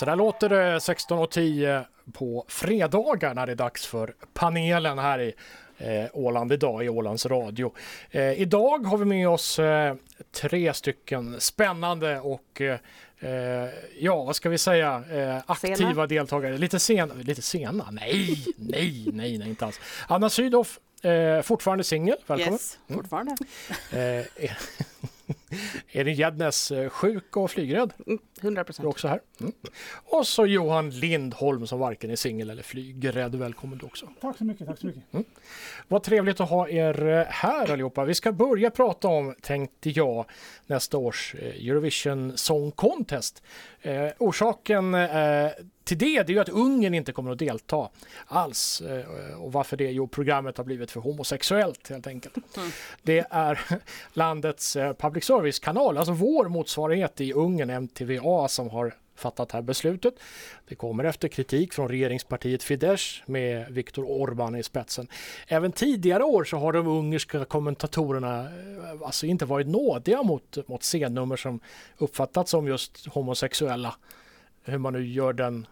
Så där låter det 16.10 på fredagar när det är dags för panelen här i eh, Åland idag i Ålands Radio. Eh, idag har vi med oss eh, tre stycken spännande och eh, eh ja, vad ska vi säga, eh, aktiva sena. deltagare. Lite sena, lite sena? Nej, nej, nej, nej, inte alls. Anna eh, fortfarande singel, välkommen. Yes, fortfarande. Mm. Elin Gäddnes, eh, sjuk och flygrädd. 100 procent. också här. Mm. Och så Johan Lindholm som varken är singel eller flygrädd. Välkommen du också. Tack så mycket. Tack så mycket. Mm. Vad trevligt att ha er eh, här allihopa. Vi ska börja prata om, tänkte jag, nästa års eh, Eurovision Song Contest. Eh, orsaken eh, till det, det är ju att Ungern inte kommer att delta alls. Eh, och varför det? Jo, programmet har blivit för homosexuellt helt enkelt. Mm. Det är landets eh, public service-kanal, alltså vår motsvarighet i Ungern, MTVA, som har fattat det här beslutet. Det kommer efter kritik från regeringspartiet Fidesz med Viktor Orbán i spetsen. Även tidigare år så har de ungerska kommentatorerna eh, alltså inte varit nådiga mot, mot scennummer som uppfattats som just homosexuella. Hur man nu gör den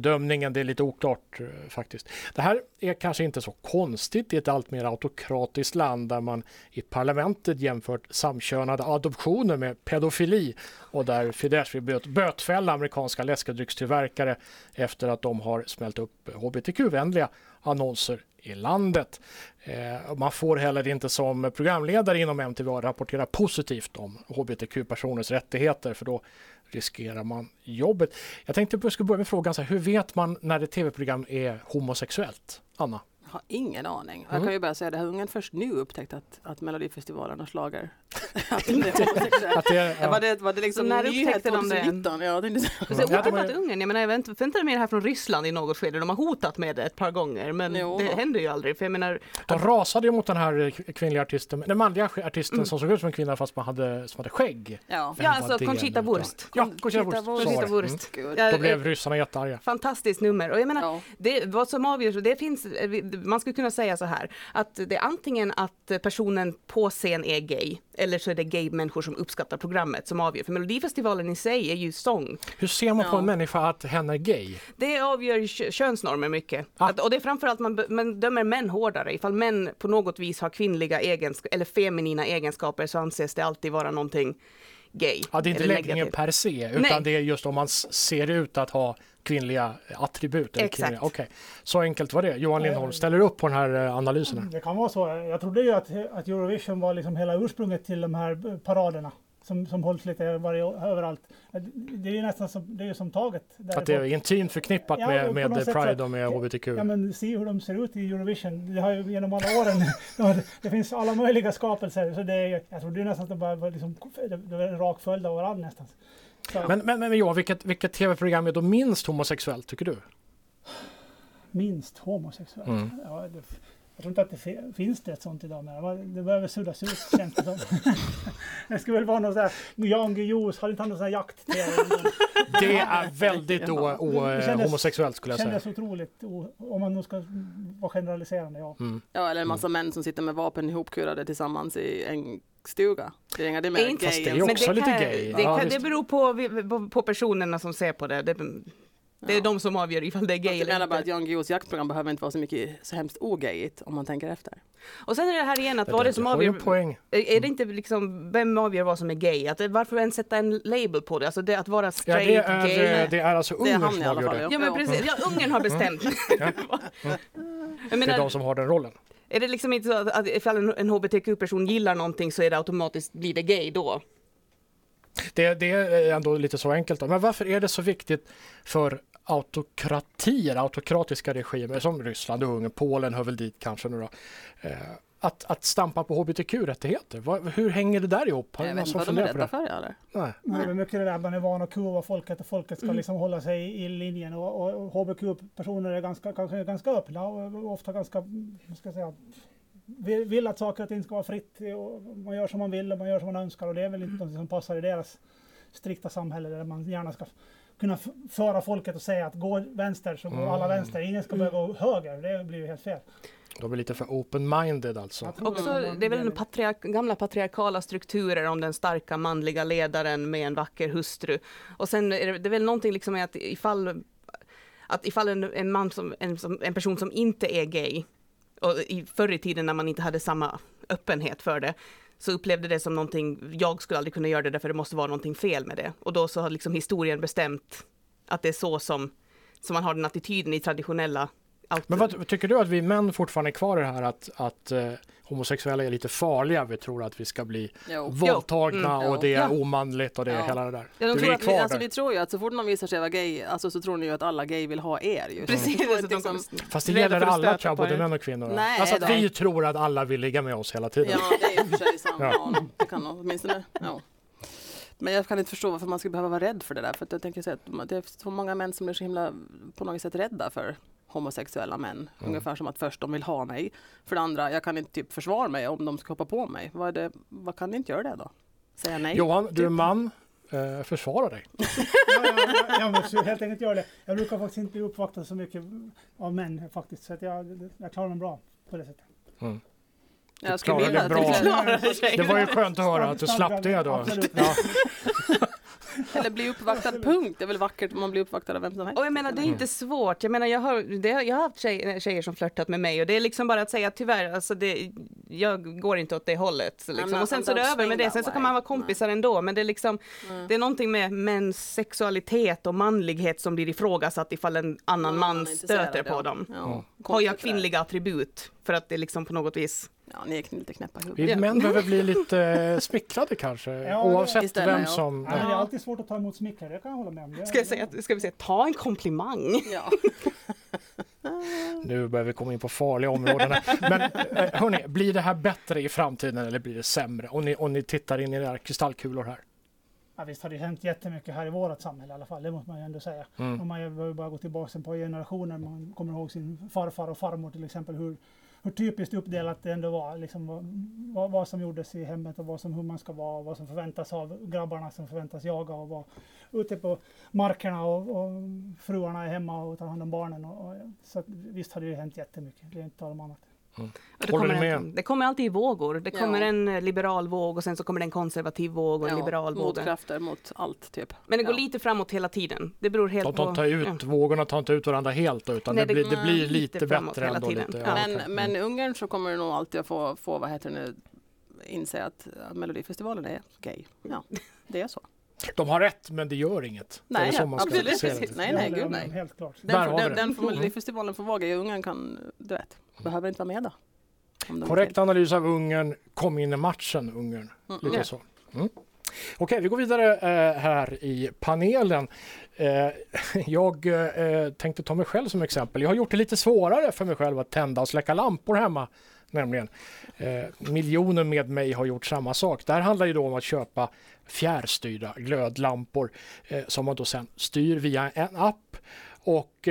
bedömningen. Det är lite oklart eh, faktiskt. Det här är kanske inte så konstigt i ett allt mer autokratiskt land där man i parlamentet jämfört samkönade adoptioner med pedofili och där Fidesz vill böt, bötfälla amerikanska läskedryckstillverkare efter att de har smält upp eh, hbtq-vänliga annonser i landet. Eh, man får heller inte som programledare inom MTV rapportera positivt om hbtq-personers rättigheter för då riskerar man jobbet. Jag tänkte att jag skulle börja med frågan, så här, hur vet man när ett tv-program är homosexuellt? Anna? Har ingen aning. Jag kan mm. ju bara säga det, har ungen först nu upptäckt att, att Melodifestivalen har slager att det är att det, ja. var, det, var det liksom när nyhet 2019? Ja, det är ja, otippat Ungern, jag menar jag väntar mig det här från Ryssland i något skede, de har hotat med det ett par gånger men jo. det händer ju aldrig. För jag menar, de rasade ju mot den här kvinnliga artisten, den manliga artisten mm. som såg ut som en kvinna fast man hade, som hade skägg. Ja, ja alltså Conchita Wurst. Ja, Conchita Wurst. Conchita Wurst. Mm. Då blev ryssarna jättearga. Fantastiskt nummer och jag menar, ja. det, vad som avgörs, det finns, man skulle kunna säga så här att det är antingen att personen på scen är gay eller så är det gay-människor som uppskattar programmet som avgör. För Melodifestivalen i sig är ju sång. Hur ser man på en människa att hen är gay? Det avgör könsnormer mycket. Ah. Att, och det är framförallt man, man dömer män hårdare. Ifall män på något vis har kvinnliga egenskaper eller feminina egenskaper så anses det alltid vara någonting gay. Ja, det är inte läggningen per se, utan Nej. det är just om man ser ut att ha kvinnliga attribut. Exakt. Kvinnliga. Okay. Så enkelt var det. Johan Lindholm, ställer du upp på den här eh, analysen? Det kan vara så. Jag trodde ju att, att Eurovision var liksom hela ursprunget till de här paraderna som, som hålls lite varje, överallt. Det är ju nästan som, det är som taget. Att det är intimt förknippat ja, med, med Pride och med HBTQ? Ja men se hur de ser ut i Eurovision. Det har ju genom alla åren, det finns alla möjliga skapelser. Så det är, jag tror det är nästan att det bara var liksom, det var en rak följd av varandra nästan. Men, men, men Johan, vilket, vilket tv-program är då minst homosexuellt tycker du? Minst homosexuellt? Mm. Ja, det, jag tror inte att det finns det ett sånt idag, men det behöver suddas ut känns det som. det skulle väl vara någon sån här Jan Guillous, har inte han någon sån här jakt Det är väldigt homosexuellt skulle jag säga. Det kändes otroligt, om man nu ska vara generaliserande, ja. Mm. Ja, eller en massa mm. män som sitter med vapen ihopkurade tillsammans i en stuga. Det är, det är Fast det är också lite gay. Det, ja, det beror på, på personerna som ser på det. det det är ja. de som avgör ifall det är gay eller inte. bara att Jan Guillous jaktprogram behöver inte vara så mycket så hemskt ogayigt om man tänker efter. Och sen är det här igen att vad det som avgör... Poäng. Är det inte liksom, vem avgör vad som är gay? Att, varför ens sätta en label på det? Alltså det, att vara straight, ja, det är, gay. Det är alltså Ungern som avgör det. Ja men precis, ja, Ungern har bestämt. ja. Menar, det är de som har den rollen. Är det liksom inte så att, att ifall en, en hbtq-person gillar någonting så är det automatiskt, blir det gay då? Det, det, är ändå lite så enkelt. Men varför är det så viktigt för autokratier, autokratiska regimer som Ryssland och Ungern, Polen hör väl dit kanske nu då, eh, att, att stampa på hbtq-rättigheter. Hur hänger det där ihop? Har jag vet inte vad de är rädda för eller? Nej. Nej. Det är mycket det där man är van att kuva folket och folket ska mm. liksom hålla sig i linjen och, och hbtq-personer är ganska, kanske ganska öppna och ofta ganska, ska jag säga, vill att saker och ting ska vara fritt och man gör som man vill och man gör som man önskar och det är väl inte mm. något som passar i deras strikta samhälle där man gärna ska kunna föra folket och säga att gå vänster så går mm. alla vänster, ingen ska börja gå höger, det blir ju helt fel. De är lite för open-minded alltså. Också, det är väl den patriark gamla patriarkala strukturer om den starka manliga ledaren med en vacker hustru. Och sen är det, det är väl någonting liksom med att ifall att ifall en, en man som en, som, en person som inte är gay, och i förr i tiden när man inte hade samma öppenhet för det, så upplevde det som någonting, jag skulle aldrig kunna göra det därför det måste vara någonting fel med det. Och då så har liksom historien bestämt att det är så som, som man har den attityden i traditionella men vad tycker du att vi män fortfarande är kvar i det här att, att uh, homosexuella är lite farliga? Vi tror att vi ska bli jo. våldtagna mm, och det är ja. omanligt och det är hela det där. Ja, de tror att vi, alltså, vi tror ju att så fort någon visar sig vara gay, alltså, så tror ni ju att alla gay vill ha er. Ju. Precis. Mm. Liksom, Fast det gäller alla tror både män och kvinnor. Nej, alltså att vi tror att alla vill ligga med oss hela tiden. Ja, det är i och för sig sant. ja. det kan åtminstone. Ja. Men jag kan inte förstå varför man ska behöva vara rädd för det där. För jag tänker så att det är så många män som är så himla på något sätt rädda för homosexuella män. Mm. Ungefär som att först de vill ha mig. För det andra, jag kan inte typ försvara mig om de ska hoppa på mig. Vad, det, vad kan ni inte göra det då? Säga nej? Johan, du är typ. man. Eh, försvara dig. ja, ja, jag måste helt enkelt göra det. Jag brukar faktiskt inte bli uppvaktad så mycket av män faktiskt. Så att jag, jag klarar mig bra på det sättet. Mm. Jag skulle vilja att du klarade dig. Det var ju skönt att höra att du slapp det då. Ja. Eller bli uppvaktad, punkt. Det är väl vackert om man blir uppvaktad av vem som helst. Och jag menar det är inte svårt. Jag menar jag har, det, jag har haft tjej, tjejer som flörtat med mig och det är liksom bara att säga tyvärr, alltså det, jag går inte åt det hållet. Liksom. Och sen så är det över med det. Sen så kan man vara kompisar ändå. Men det är liksom, mm. det är någonting med mäns sexualitet och manlighet som blir ifrågasatt ifall en annan mm, man stöter på dem. Ja. Har jag kvinnliga attribut? För att det liksom på något vis Ja, ni är lite knäppa huvudet. Vi män behöver bli lite eh, smickrade kanske, ja, oavsett istället, vem som... Ja. Ja. det är alltid svårt att ta emot smickrare, det kan jag hålla med om. ska, jag säga, ska vi säga, ta en komplimang? Ja. nu börjar vi komma in på farliga områden. Men eh, hörni, blir det här bättre i framtiden eller blir det sämre? Om ni, om ni tittar in i era kristallkulor här. Ja, visst har det hänt jättemycket här i vårt samhälle i alla fall, det måste man ju ändå säga. Mm. Om man behöver bara gå tillbaka ett par generationer, man kommer ihåg sin farfar och farmor till exempel, hur hur typiskt uppdelat det ändå var. Liksom, vad, vad, som gjordes i hemmet och vad som, hur man ska vara och vad som förväntas av grabbarna som förväntas jaga och vara ute på markerna och, och fruarna är hemma och tar hand om barnen. Och, och så visst har det ju hänt jättemycket, det är inte tal om annat. Mm. Det, kommer, det kommer alltid i vågor. Det kommer ja. en liberal våg och sen så kommer det en konservativ våg och en ja, liberal våg. Motkrafter mot allt typ. Men det går ja. lite framåt hela tiden. Det beror helt de, de tar ut, ja. Vågorna tar inte ut varandra helt utan Nej, det, det, blir, det blir lite, lite bättre ändå. Lite, men, okay. men mm. Ungern så kommer det nog alltid att få, få vad heter det inse att Melodifestivalen är gay. Ja, det är så. De har rätt, men det gör inget. Nej, det absolut. Nej, nej, gud nej. Den, den, den, den Melodifestivalen får vara gay. Ungern kan, du vet, behöver inte vara med då. Korrekt analys av Ungern. Kom in i matchen, Ungern. Mm. Lite så. Mm. Okej, vi går vidare eh, här i panelen. Eh, jag eh, tänkte ta mig själv som exempel. Jag har gjort det lite svårare för mig själv att tända och släcka lampor hemma. Nämligen. Eh, miljoner med mig har gjort samma sak. Det här handlar ju då om att köpa fjärrstyrda glödlampor eh, som man då sen styr via en app. Och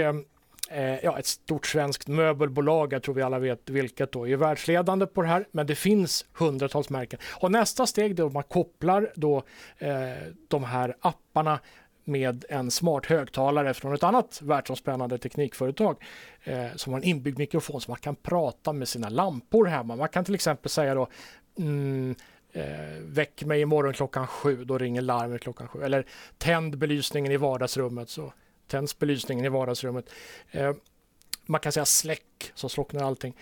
eh, ja, ett stort svenskt möbelbolag, jag tror vi alla vet vilket då, är världsledande på det här, men det finns hundratals märken. Och nästa steg är att man kopplar då eh, de här apparna med en smart högtalare från ett annat världsomspännande teknikföretag eh, som har en inbyggd mikrofon så man kan prata med sina lampor hemma. Man kan till exempel säga då mm, eh, väck mig imorgon klockan sju, då ringer larmet klockan sju. Eller tänd belysningen i vardagsrummet så tänds belysningen i vardagsrummet. Eh, man kan säga släck så slocknar allting.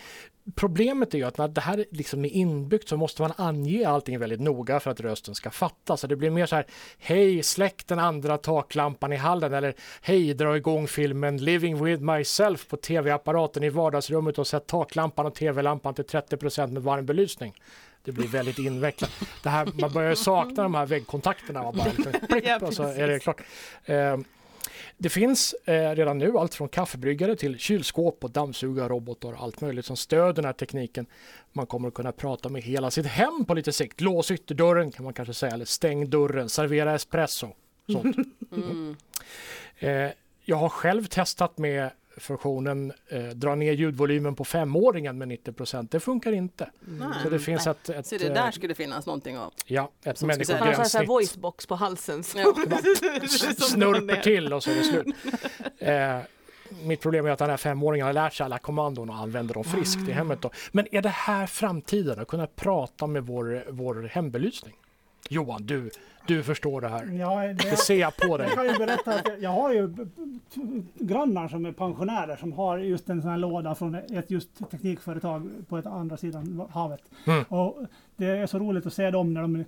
Problemet är ju att när det här liksom är inbyggt så måste man ange allting väldigt noga för att rösten ska fattas. Så det blir mer så här, hej släck den andra taklampan i hallen eller hej dra igång filmen Living with myself på tv-apparaten i vardagsrummet och sätt taklampan och tv-lampan till 30% med varm belysning. Det blir väldigt invecklat. Det här, man börjar sakna de här väggkontakterna. Man bara, liksom, plipp, och så är det klart. Eh, det finns eh, redan nu allt från kaffebryggare till kylskåp och dammsugarrobotar och allt möjligt som stöder den här tekniken. Man kommer att kunna prata med hela sitt hem på lite sikt. Lås ytterdörren kan man kanske säga eller stäng dörren, servera espresso. Sånt. Mm. Eh, jag har själv testat med funktionen eh, dra ner ljudvolymen på femåringen med 90 procent. Det funkar inte. Mm. Så det finns ett, ett, Så det där eh, skulle det finnas någonting av? Ja, ett människogränssnitt. Han har voicebox på halsen. Snurper till och så är det slut. Eh, mitt problem är att den här femåringen har lärt sig alla kommandon och använder dem friskt i ah. hemmet. Då. Men är det här framtiden, att kunna prata med vår, vår hembelysning? Johan, du, du förstår det här. Ja, det, det ser jag på dig. Jag kan ju berätta att jag, jag, har ju grannar som är pensionärer som har just en sån här låda från ett just teknikföretag på ett andra sidan havet. Mm. Och det är så roligt att se dem när de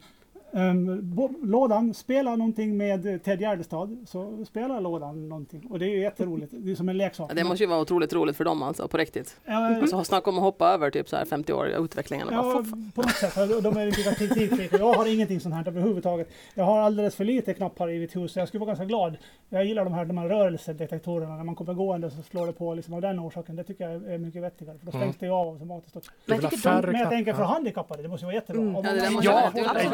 lådan spelar någonting med Ted Gärdestad, så spelar lådan någonting. Och det är ju jätteroligt, det är som en leksak. Ja, det måste ju vara otroligt roligt för dem alltså, på riktigt. Ja, alltså snacka om att hoppa över typ så här 50 år i utvecklingen. Ja, bara, på något sätt. De är lite teknikfreak jag har ingenting sånt här överhuvudtaget. Jag har alldeles för lite knappar i mitt hus, så jag skulle vara ganska glad. Jag gillar de här, de här rörelsedetektorerna, när man kommer gående så slår det på liksom av den orsaken. Det tycker jag är mycket vettigare, för då stängs mm. det ju av automatiskt. Men, men jag tänker för handikappade, det måste ju vara jättebra. Mm. Ja,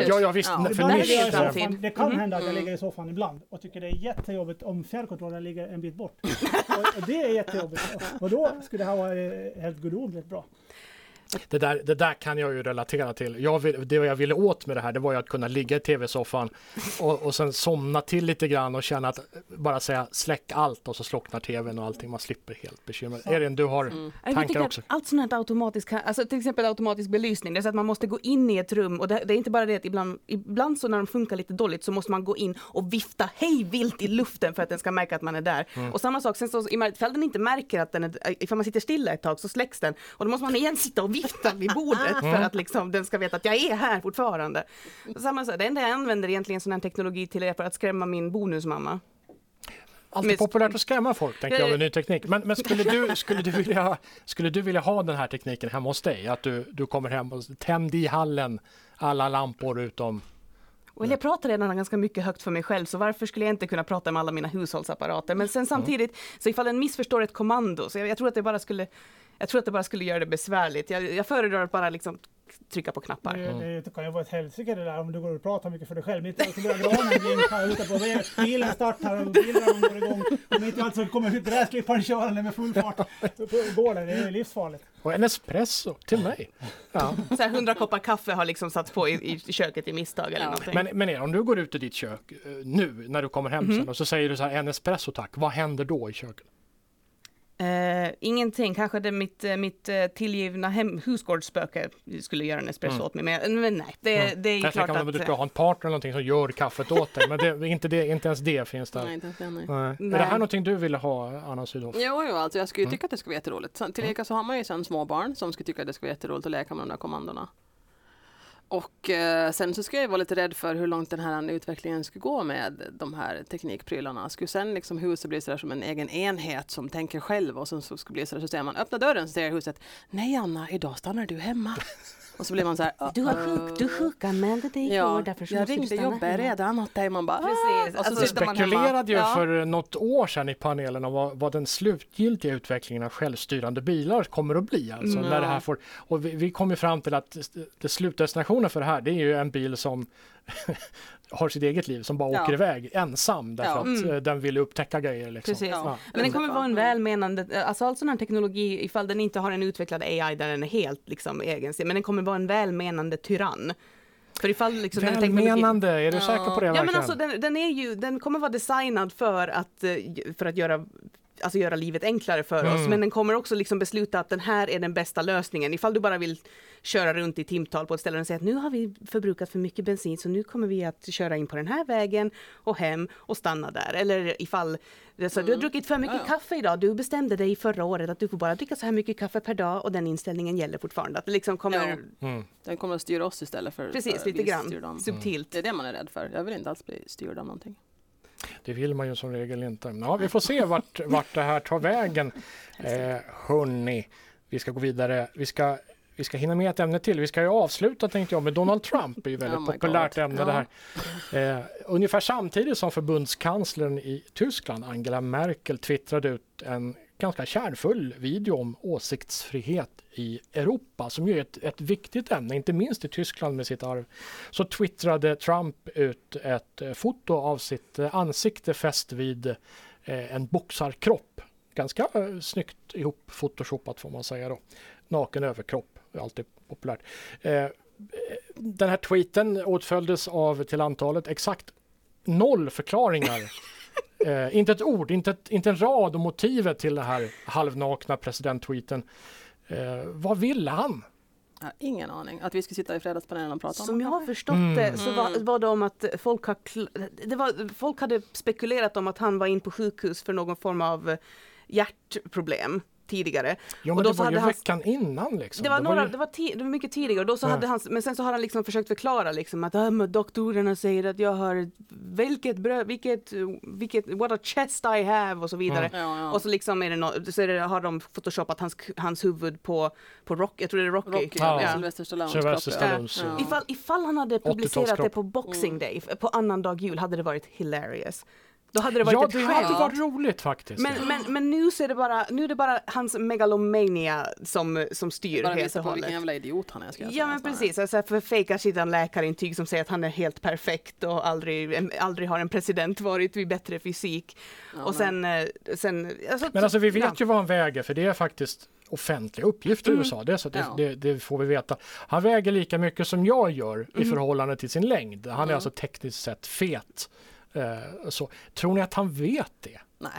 ja, ja, visst. Ja, för mig det, soffan, det kan mm. hända att jag ligger i soffan ibland och tycker det är jättejobbigt om fjärrkontrollen ligger en bit bort. och, det är jättejobbigt. Och då skulle det här vara eh, helt gudomligt bra. Det där, det där kan jag ju relatera till. Jag vill, det jag ville åt med det här, det var ju att kunna ligga i tv-soffan och, och sen somna till lite grann och känna att bara säga släck allt och så slocknar tvn och allting. Man slipper helt bekymret. Erin, du har mm. tankar också? Allt sånt här automatiskt, alltså till exempel automatisk belysning, det är så att man måste gå in i ett rum och det, det är inte bara det att ibland, ibland så när de funkar lite dåligt så måste man gå in och vifta hej vilt i luften för att den ska märka att man är där. Mm. Och samma sak, sen så ifall den inte märker att den är, ifall man sitter stilla ett tag så släcks den och då måste man igen sitta och vifta vid bordet för mm. att liksom den ska veta att jag är här fortfarande. Samma sak, det enda jag använder egentligen sån här teknologi till är för att skrämma min bonusmamma. Alltid populärt att skrämma folk, tänker jag, med ny teknik. Men, men skulle, du, skulle, du vilja, skulle du vilja ha den här tekniken hemma hos dig? Att du, du kommer hem och tänd i hallen alla lampor utom och jag pratar redan ganska mycket högt för mig själv, så varför skulle jag inte kunna prata med alla mina hushållsapparater? Men sen samtidigt, så ifall den missförstår ett kommando, så jag, jag tror att det bara skulle jag tror att det bara skulle göra det besvärligt. Jag, jag föredrar att bara liksom trycka på knappar. Det, det, det kan ju vara ett helsike det där om du går och pratar mycket för dig själv. Mitt i allt så börjar granen blinka ute på väg. Bilen startar och bilen går igång. Och mitt i allt så kommer gräsklipparen körande med full fart på gården. Det är livsfarligt. Och en espresso till mig. Ja. Så här, 100 koppar kaffe har liksom satts på i, i köket i misstag eller ja. någonting. Men, men om du går ut i ditt kök eh, nu när du kommer hem mm. sen och så säger du så här en espresso tack. Vad händer då i köket? Uh, ingenting, kanske det mitt, eh, mitt uh, tillgivna hem, husgårdsspöke skulle göra en espresso mm. åt mig, men, men nej, det, mm. det är jag klart att... Du ska ha en partner eller någonting som gör kaffet åt dig, men det, inte, det, inte ens det finns där. Nej, inte det, nej. Nej. Är det här någonting du ville ha, Anna Sydhoff? Jo, jo, alltså jag skulle mm. tycka att det skulle vara jätteroligt. Tillika så har man ju sen små barn som skulle tycka att det skulle vara jätteroligt att leka med de där kommandona. Och eh, sen så skulle jag vara lite rädd för hur långt den här utvecklingen skulle gå med de här teknikprylarna. Skulle sen liksom huset bli sådär som en egen enhet som tänker själv och sen så skulle bli sådär så säger man öppna dörren så säger huset Nej Anna, idag stannar du hemma. Och så blir man så här, du har sjuk, du sjukanmälde dig igår, ja, därför så jag ringde jobbet redan åt dig. Man bara, Precis. Och så alltså, spekulerade ju ja. för något år sedan i panelen om vad, vad, den slutgiltiga utvecklingen av självstyrande bilar kommer att bli. Alltså, mm. när det här får, och vi, vi kom ju fram till att det slutdestinationen för det här, det är ju en bil som har sitt eget liv som bara ja. åker iväg ensam därför ja. att mm. Eh, den vill upptäcka grejer. Liksom. Precis. Ja. Men den kommer vara en välmenande, alltså all sån här teknologi, ifall den inte har en utvecklad AI där den är helt liksom egen, men den kommer vara en välmenande tyrann. För ifall liksom Välmenande, den är du säker på det? Ja, men alltså, den, den, är ju, den kommer vara designad för att, eh, för att göra alltså göra livet enklare för mm. oss. Men den kommer också liksom besluta att den här är den bästa lösningen. Ifall du bara vill köra runt i timtal på ett ställe och säga att nu har vi förbrukat för mycket bensin så nu kommer vi att köra in på den här vägen och hem och stanna där. Eller ifall så, mm. du har mm. druckit för mycket ja, ja. kaffe idag. Du bestämde dig förra året att du får bara dricka så här mycket kaffe per dag och den inställningen gäller fortfarande. Att det liksom kommer... Ja. Mm. Den kommer att styra oss istället för Precis, för lite grann. Subtilt. Det är det man är rädd för. Jag vill inte alls bli styrd av någonting. Det vill man ju som regel inte. Ja, vi får se vart, vart det här tar vägen. Eh, hörni, vi ska gå vidare. Vi ska, vi ska hinna med ett ämne till. Vi ska ju avsluta tänkte jag med Donald Trump. Det är ju väldigt oh populärt God. ämne det här. Eh, ungefär samtidigt som förbundskanslern i Tyskland, Angela Merkel, twittrade ut en ganska kärnfull video om åsiktsfrihet i Europa som ju är ett, ett viktigt ämne, inte minst i Tyskland med sitt arv. Så twittrade Trump ut ett eh, foto av sitt eh, ansikte fäst vid eh, en boxarkropp. Ganska eh, snyggt ihop photoshopat får man säga då. Naken överkropp, alltid populärt. Den här tweeten åtföljdes av till antalet exakt noll förklaringar Eh, inte ett ord, inte, ett, inte en rad om motivet till det här halvnakna presidenttweeten. Eh, vad ville han? Ingen aning. Att vi skulle sitta i fredagspanelen och prata om Som jag har förstått mm. det så var, var det om att folk, har, det var, folk hade spekulerat om att han var in på sjukhus för någon form av hjärtproblem tidigare. Men och då det var ju han, veckan innan liksom. Det var, några, det var, ju... det var, ti, det var mycket tidigare. Då så ja. hade han, men sen så har han liksom försökt förklara liksom att äh, doktorerna säger att jag har vilket bröd, vilket, vilket, what a chest I have och så vidare. Ja. Ja, och så liksom är det, no, så är det, har de photoshopat hans, hans huvud på, på Rock, jag tror det är Rocky. Rocky ja. ja. Sylvester Stallones ja. Ifall, ifall han hade publicerat det på Boxing Day, på annandag jul, hade det varit hilarious. Då hade det varit ja, ett det skämt. hade varit roligt faktiskt. Men, men, men nu, så är det bara, nu är det bara hans megalomania som, som styr bara helt och hållet. vilken jävla idiot han är. Ska jag ja men precis, alltså, för fejkar sitt läkarintyg som säger att han är helt perfekt och aldrig, aldrig har en president varit vid bättre fysik. Ja, och sen, eh, sen alltså, men alltså vi vet ja. ju vad han väger för det är faktiskt offentliga uppgifter i mm. USA. Det, så det, ja. det, det, får vi veta. Han väger lika mycket som jag gör i mm. förhållande till sin längd. Han är mm. alltså tekniskt sett fet. Eh, så. Tror ni att han vet det? Nej.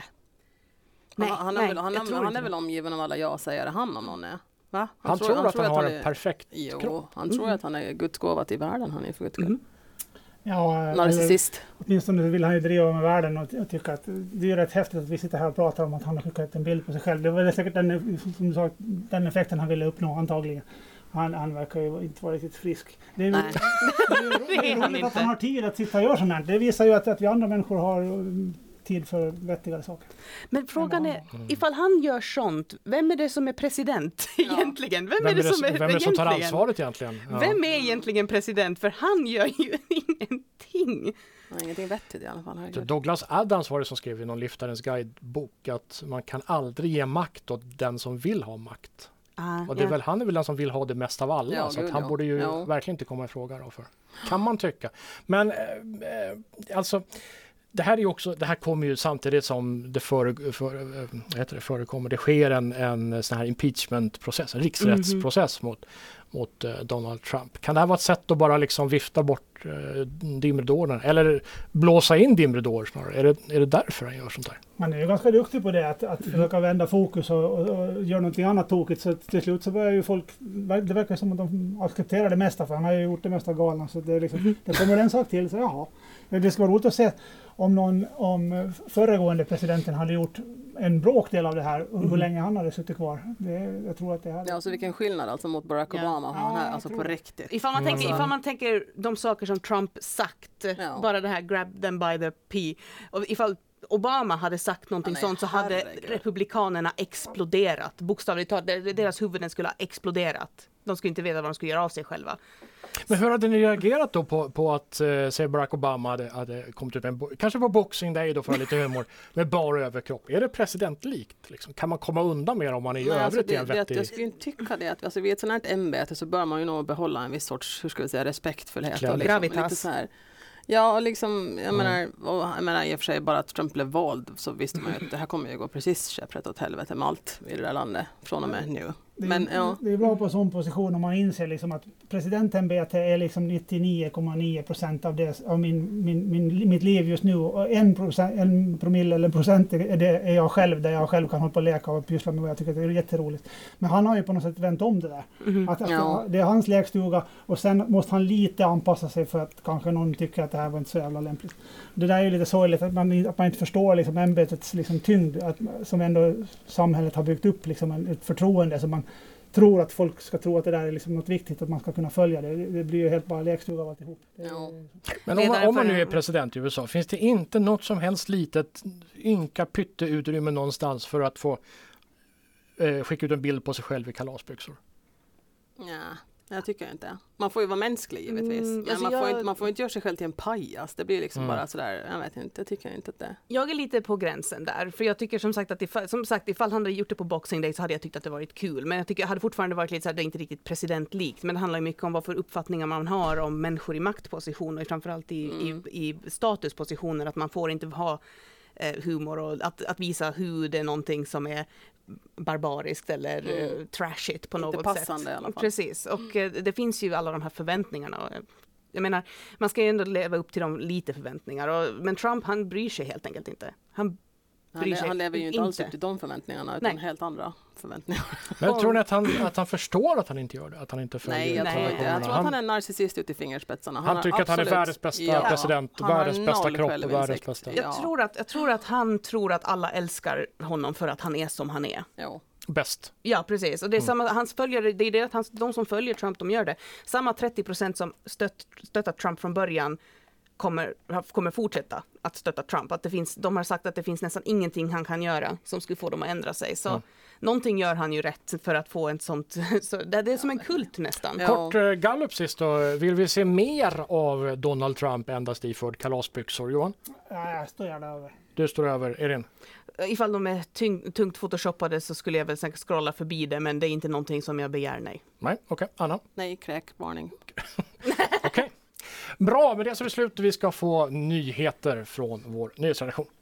Nej, han, han, nej, är väl, han, han, han är väl omgiven av alla jag-sägare han om någon är. Va? Han, han tror, tror, att han, har en är, perfekt jo, kropp. Han tror mm. att han är Guds gåva till världen. Han är för Guds mm. Ja, Narcissist. Åtminstone vill han ju driva med världen och, och tycka att det är rätt häftigt att vi sitter här och pratar om att han har skickat en bild på sig själv. Det var säkert den, som du sa, den effekten han ville uppnå antagligen. Han, han verkar ju inte vara riktigt frisk. Det är, Nej. det är, det är roligt att han har tid att sitta och göra sånt här. Det visar ju att, att vi andra människor har mm, tid för vettigare saker. Men frågan är, ifall han gör sånt, vem är det som är president ja. egentligen? Vem, vem, är det som, är, vem är det som tar ansvaret egentligen? Ja. Vem är egentligen president? För han gör ju ingenting. ingenting vettigt i alla fall. Herregud. Douglas Adams var det som skrev i någon Liftarens guidebok att man kan aldrig ge makt åt den som vill ha makt. Ah, och det är väl, han är väl den som vill ha det mest av alla ja, så att han ja. borde ju ja. verkligen inte komma i fråga då för. Kan man tycka. Men eh, eh alltså det här är också, det här kommer ju samtidigt som det, före, för, äh, det förekommer, det sker en, en sån här impeachmentprocess, en riksrättsprocess mm -hmm. mot, mot uh, Donald Trump. Kan det här vara ett sätt att bara liksom vifta bort uh, dimridåerna eller blåsa in dimridåer snarare? Är det, är det därför han gör sånt här? Man är ju ganska duktig på det, att, att försöka vända fokus och, och, och göra någonting annat tokigt. Så till slut så börjar ju folk, det verkar som att de accepterar det mesta för han har ju gjort det mesta galna. Så det, liksom, mm det kommer en sak till, så jaha. Det ska vara roligt att se om, någon, om föregående presidenten hade gjort en bråkdel av det här, hur mm. länge han hade suttit kvar. Det, jag tror att det hade... Ja, alltså vilken skillnad alltså mot Barack Obama, ja. han här, alltså på riktigt. Ifall man, tänker, ifall man tänker de saker som Trump sagt, ja. bara det här grab them by the pee. Och ifall Obama hade sagt någonting sånt så hade herregud. republikanerna exploderat. Bokstavligt talat, deras huvuden skulle ha exploderat. De skulle inte veta vad de skulle göra av sig själva. Men hur hade ni reagerat då på, på att eh, säg Barack Obama hade, hade kommit ut med en, kanske på Boxing Day då för lite humor, med bara överkropp. Är det presidentlikt? Liksom? Kan man komma undan mer om man i Nej, övrigt alltså det, är en vettig... Jag skulle inte tycka det. Att, alltså, vid ett sådant här ämbete så bör man ju nog behålla en viss sorts, hur ska vi säga, respektfullhet. Och liksom, lite så här, Ja, och liksom, jag, mm. menar, och jag menar i och för sig bara att Trump blev vald så visste man ju att det här kommer ju gå precis käpprätt åt helvete med allt i det där landet från och med nu. Det är, Men, ja. det är bra på sån position om man inser liksom att presidentämbetet är liksom 99,9 procent av, det, av min, min, min, mitt liv just nu. Och en, procent, en promille eller procent är, det, är jag själv, där jag själv kan hålla på och leka och pyssla med vad jag tycker det är jätteroligt. Men han har ju på något sätt vänt om det där. Mm. Att, att ja. Det är hans lekstuga och sen måste han lite anpassa sig för att kanske någon tycker att det här var inte så jävla lämpligt. Det där är ju lite sorgligt att man, att man inte förstår liksom ämbetets liksom tyngd, att, som ändå samhället har byggt upp, liksom ett förtroende som man tror att folk ska tro att det där är liksom något viktigt, att man ska kunna följa det. Det blir ju helt bara lekstuga av alltihop. Ja. Men om man, om man nu är president i USA, finns det inte något som helst litet ynka pytteutrymme någonstans för att få eh, skicka ut en bild på sig själv i kalasbyxor? Ja, jag tycker inte. Man får ju vara mänsklig givetvis. Mm, alltså man, jag... får inte, man får inte göra sig själv till en pajas. Det blir liksom mm. bara sådär, jag vet inte, jag tycker inte att det... Jag är lite på gränsen där, för jag tycker som sagt att ifall, som sagt, ifall han hade gjort det på Boxing Day så hade jag tyckt att det varit kul. Men jag tycker, jag hade fortfarande varit lite såhär, det är inte riktigt presidentlikt, men det handlar mycket om vad för uppfattningar man har om människor i maktpositioner, framförallt i, mm. i, i statuspositioner, att man får inte ha eh, humor och att, att visa hur det är någonting som är barbariskt eller mm. uh, trashigt på Inte något passande, sätt. I alla fall. Precis, och uh, det finns ju alla de här förväntningarna. Jag menar, man ska ju ändå leva upp till de lite förväntningar. Och, men Trump, han bryr sig helt enkelt inte. Han han, han lever ju inte, inte alls upp till de förväntningarna utan Nej. helt andra förväntningar. Men tror ni att han, att han förstår att han inte gör det? Att han inte följer Nej, jag, tror, inte. jag tror att han är en narcissist ut i fingerspetsarna. Han, han tycker absolut, att han är världens bästa ja, president, världens bästa kropp och världens bästa... Jag, tror att, jag tror att han tror att alla älskar honom för att han är som han är. Jo bäst. Ja, precis. Och det är mm. samma, hans följare, det är det att hans, de som följer Trump, de gör det. Samma 30 procent som stött, stöttat Trump från början kommer, kommer fortsätta att stötta Trump. Att det finns, de har sagt att det finns nästan ingenting han kan göra som skulle få dem att ändra sig. Så mm. någonting gör han ju rätt för att få ett sånt, så det är som en kult nästan. Ja. Kort eh, gallup sist då, vill vi se mer av Donald Trump endast iförd kalasbyxor, Johan? Ja, jag står gärna över. Du står över, Erin? Ifall de är tyng, tungt photoshoppade så skulle jag väl scrolla förbi det, men det är inte någonting som jag begär, nej. Nej, okej. Okay. Anna? Nej, kräkvarning. okej. Okay. Bra, med det så är det slut. Vi ska få nyheter från vår nyhetsredaktion.